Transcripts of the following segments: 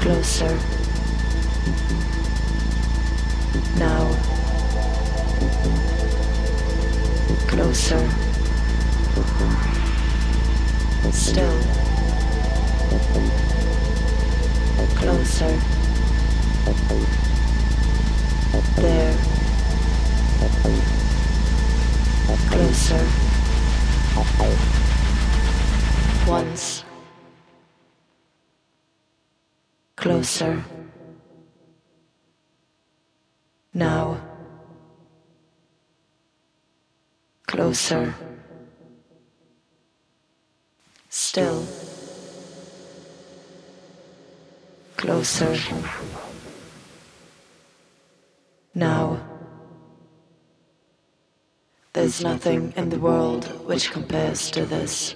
Closer. Now. Closer. Still. Closer. There. Closer. Once. Closer. Now. Closer. Still. Closer. Now. There's nothing in the world which compares to this.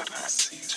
I see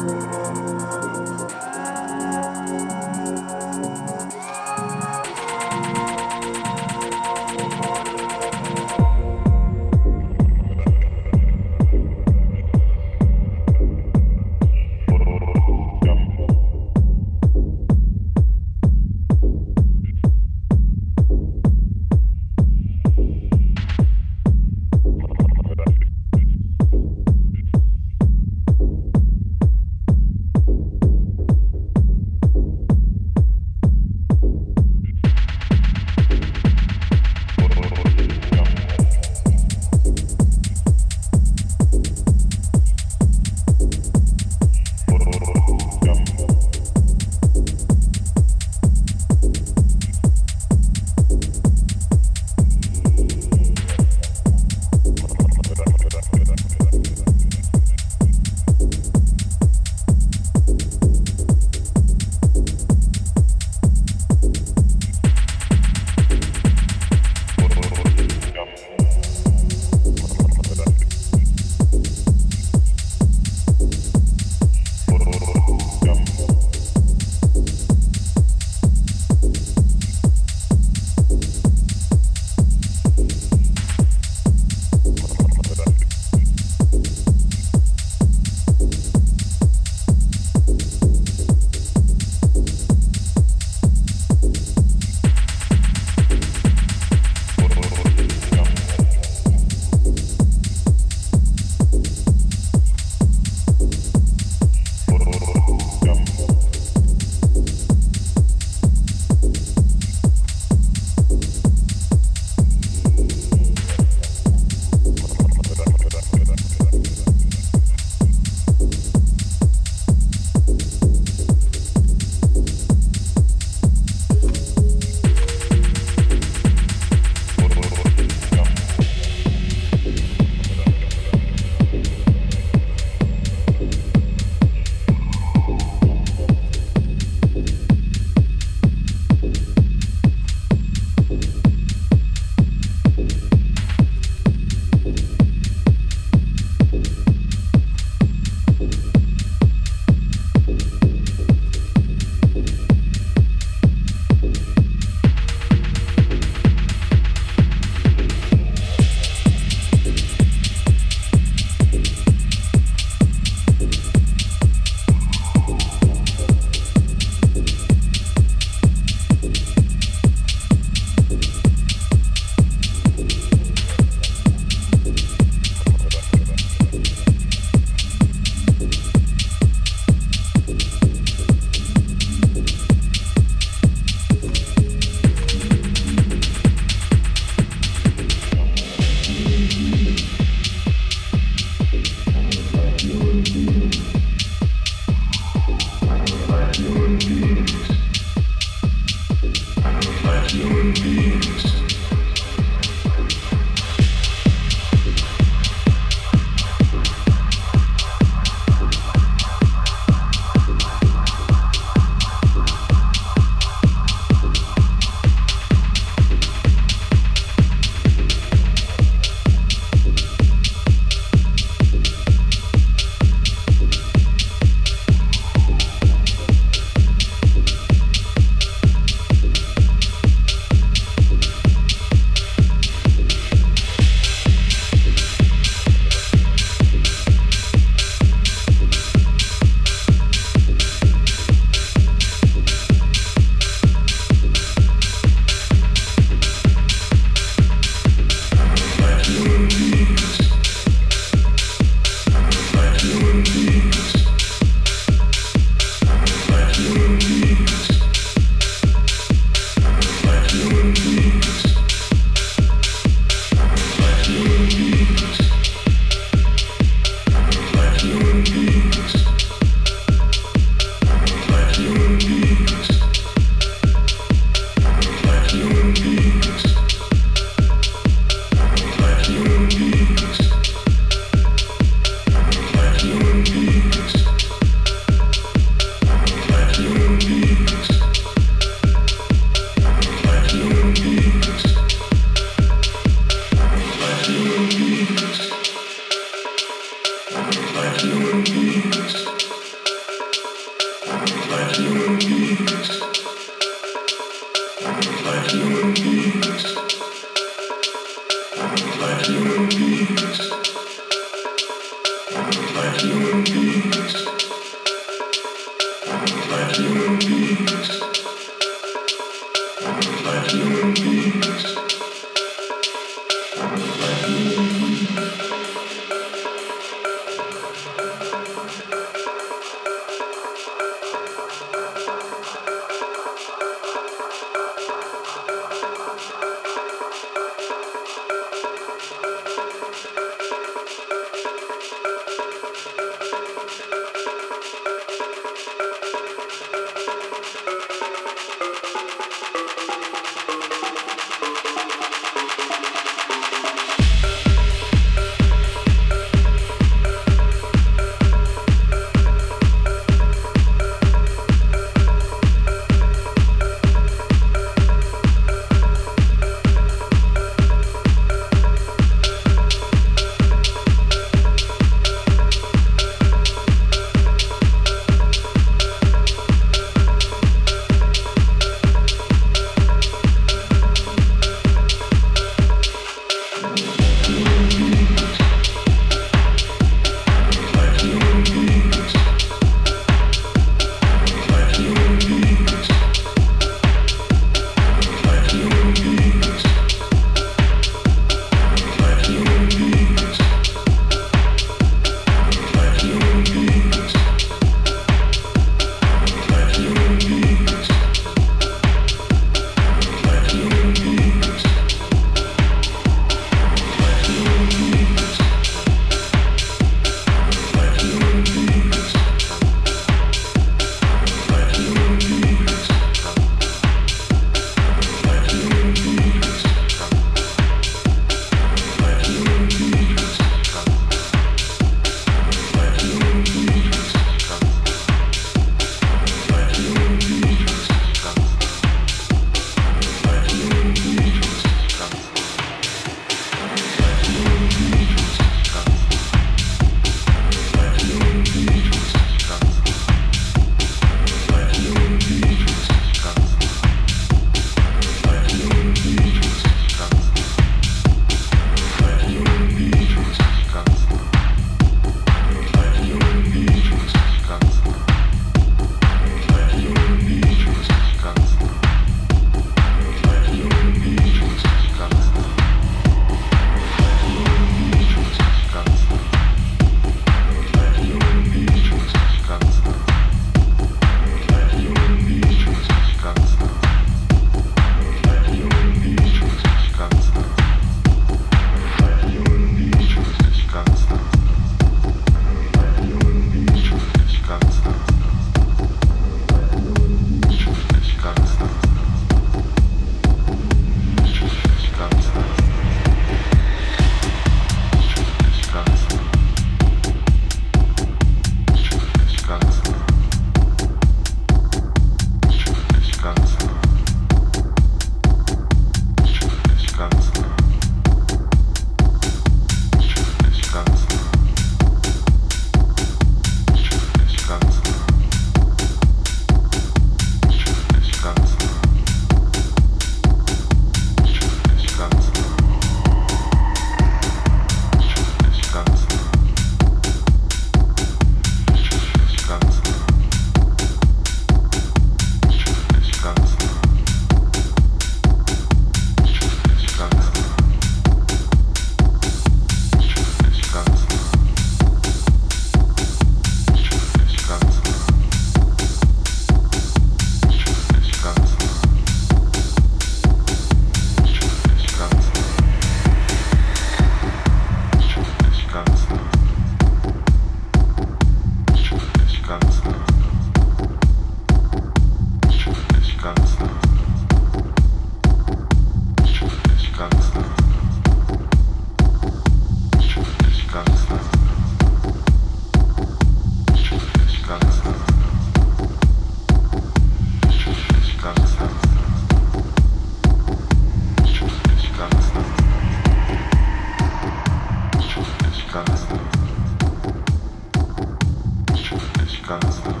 ganz unten.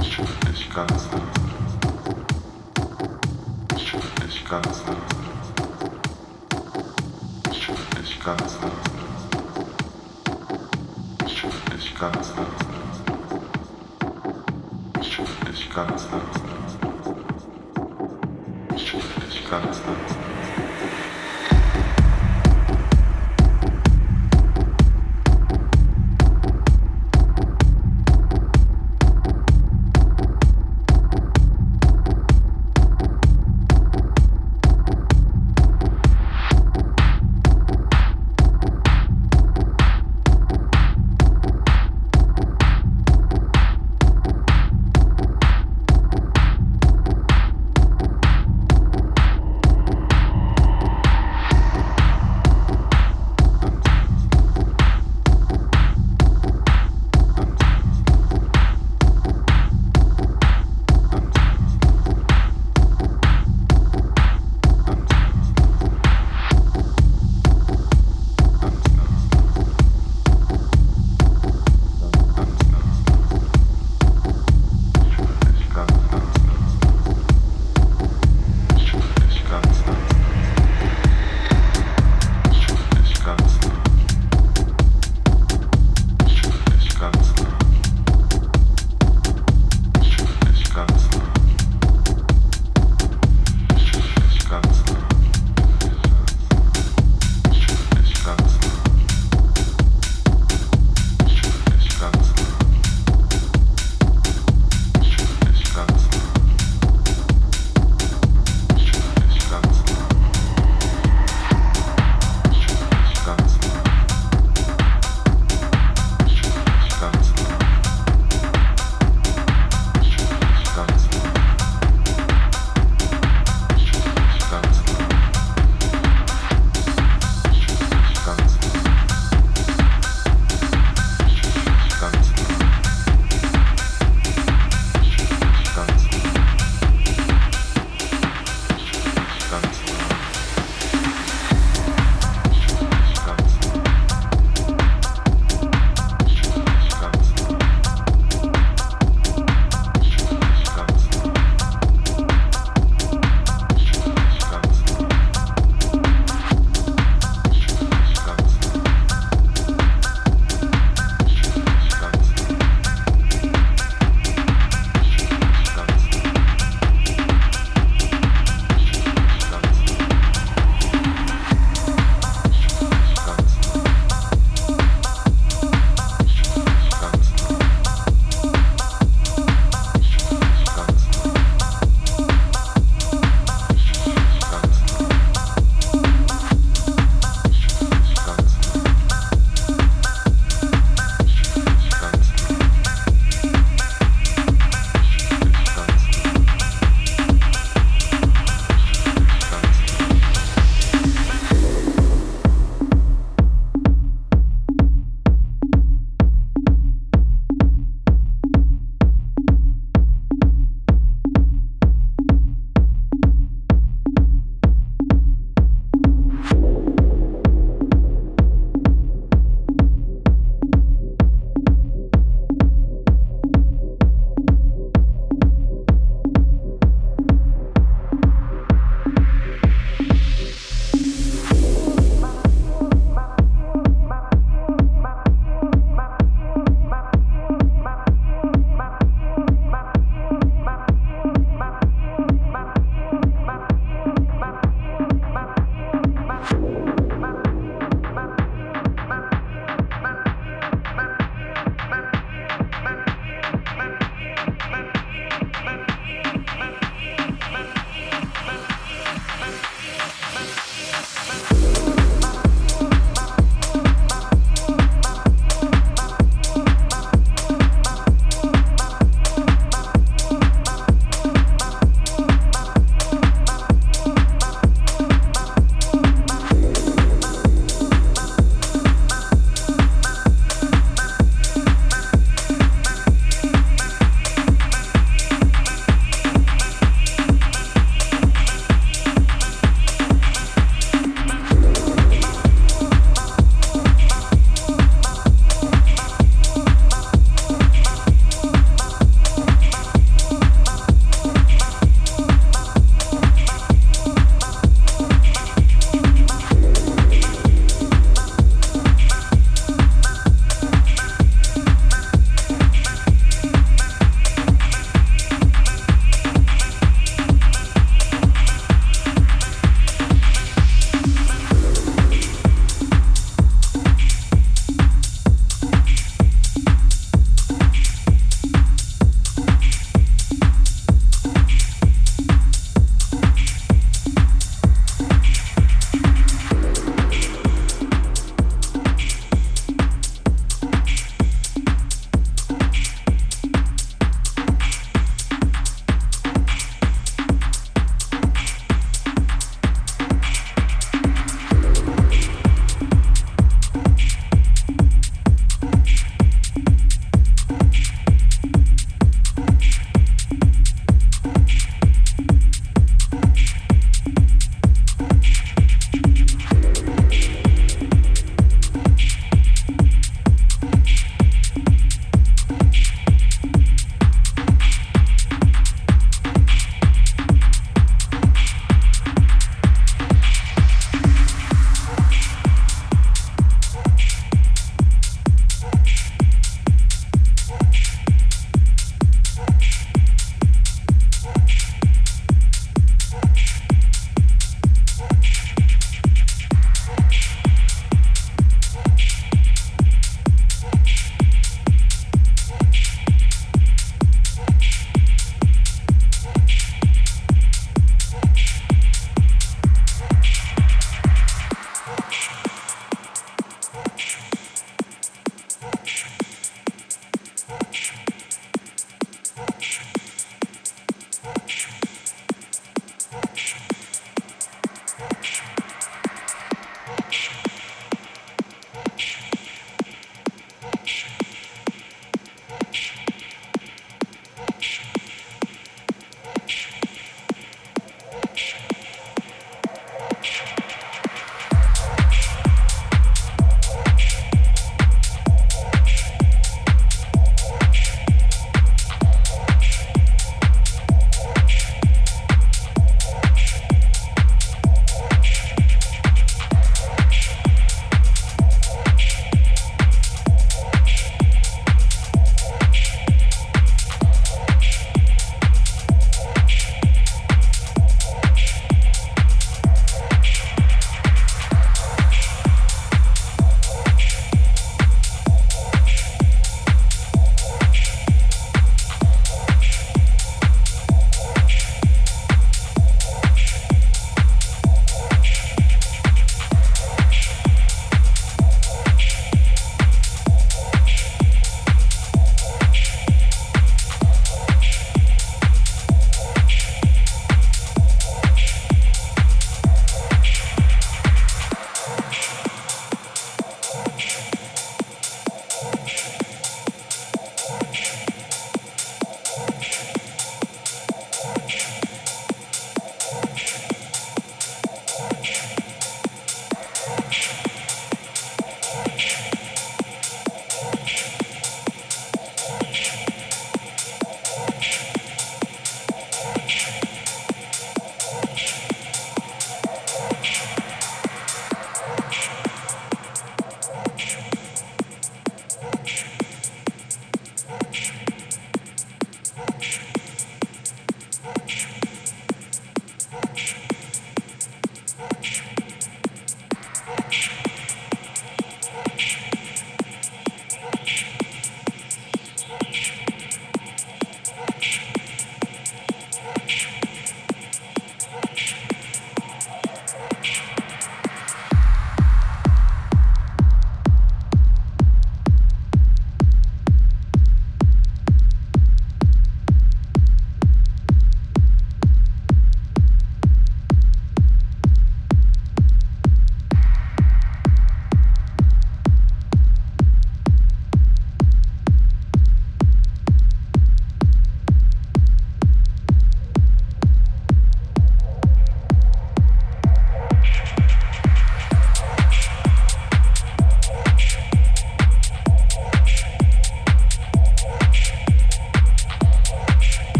Ich fühl dich ganz unten. Ich fühl dich ganz unten. Ich fühl dich ganz unten. Ich fühl dich ganz unten. Ich fühl dich ganz unten.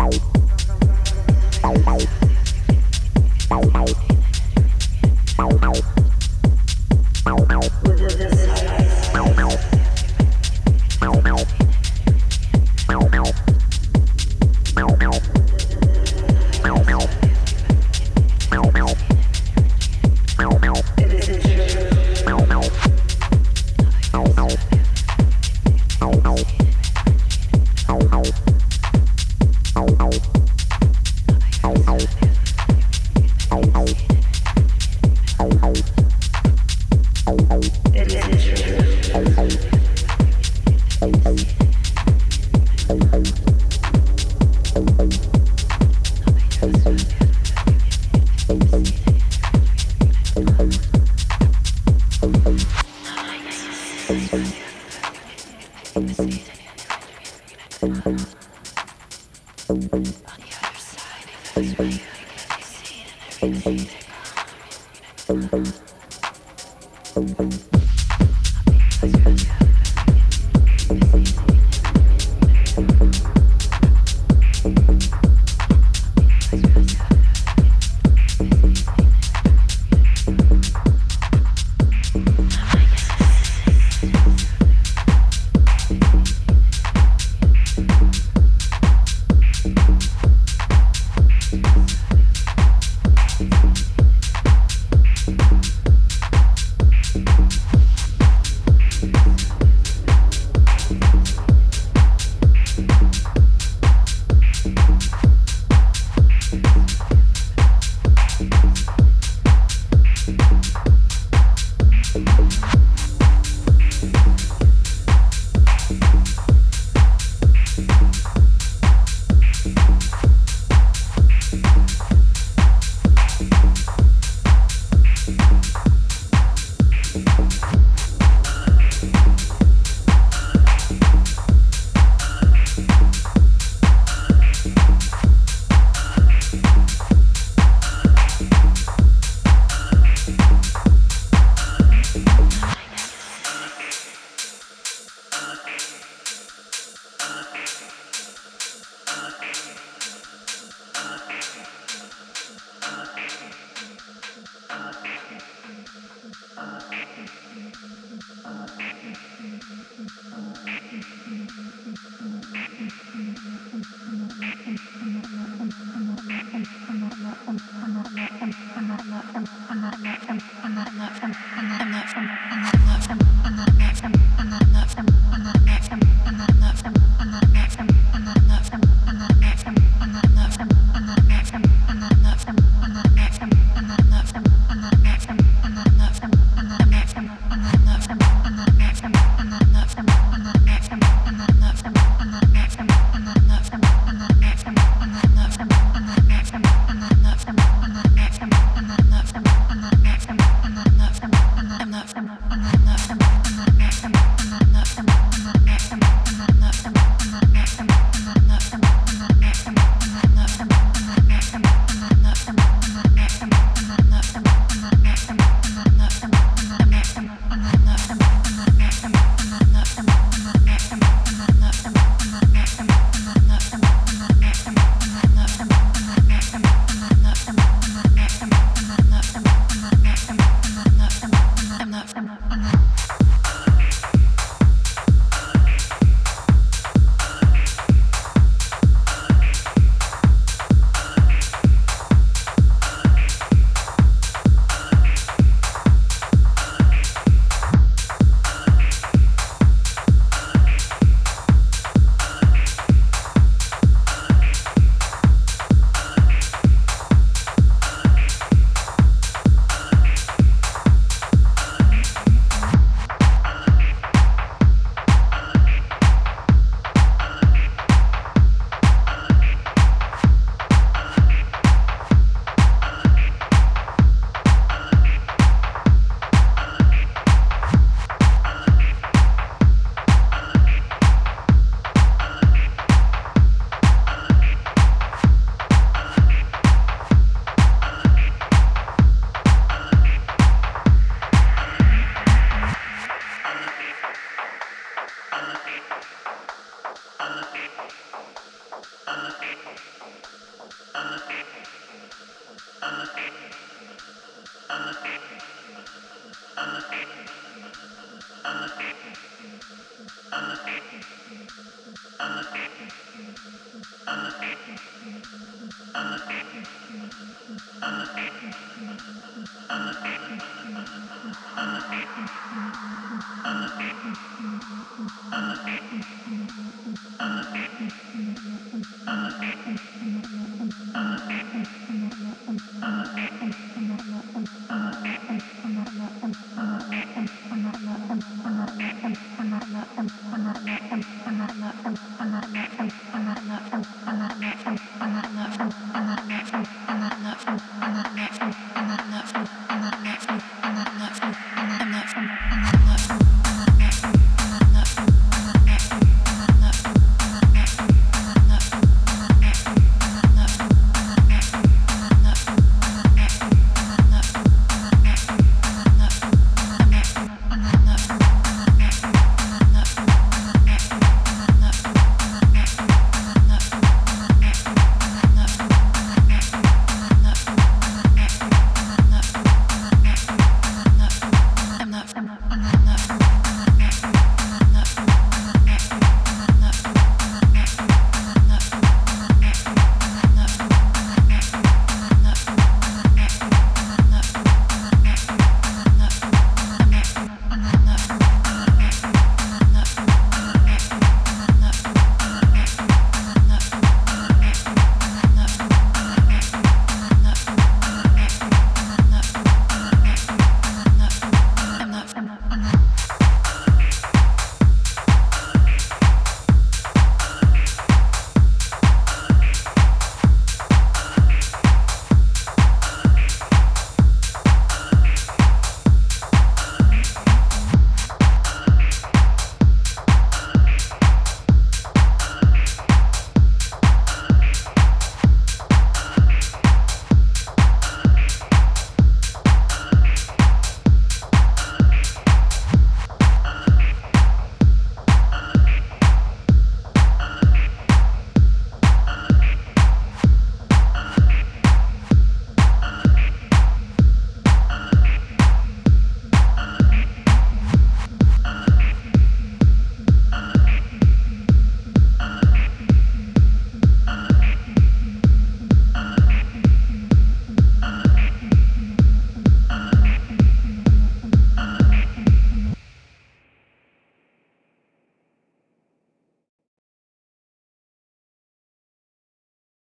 Bye. With this.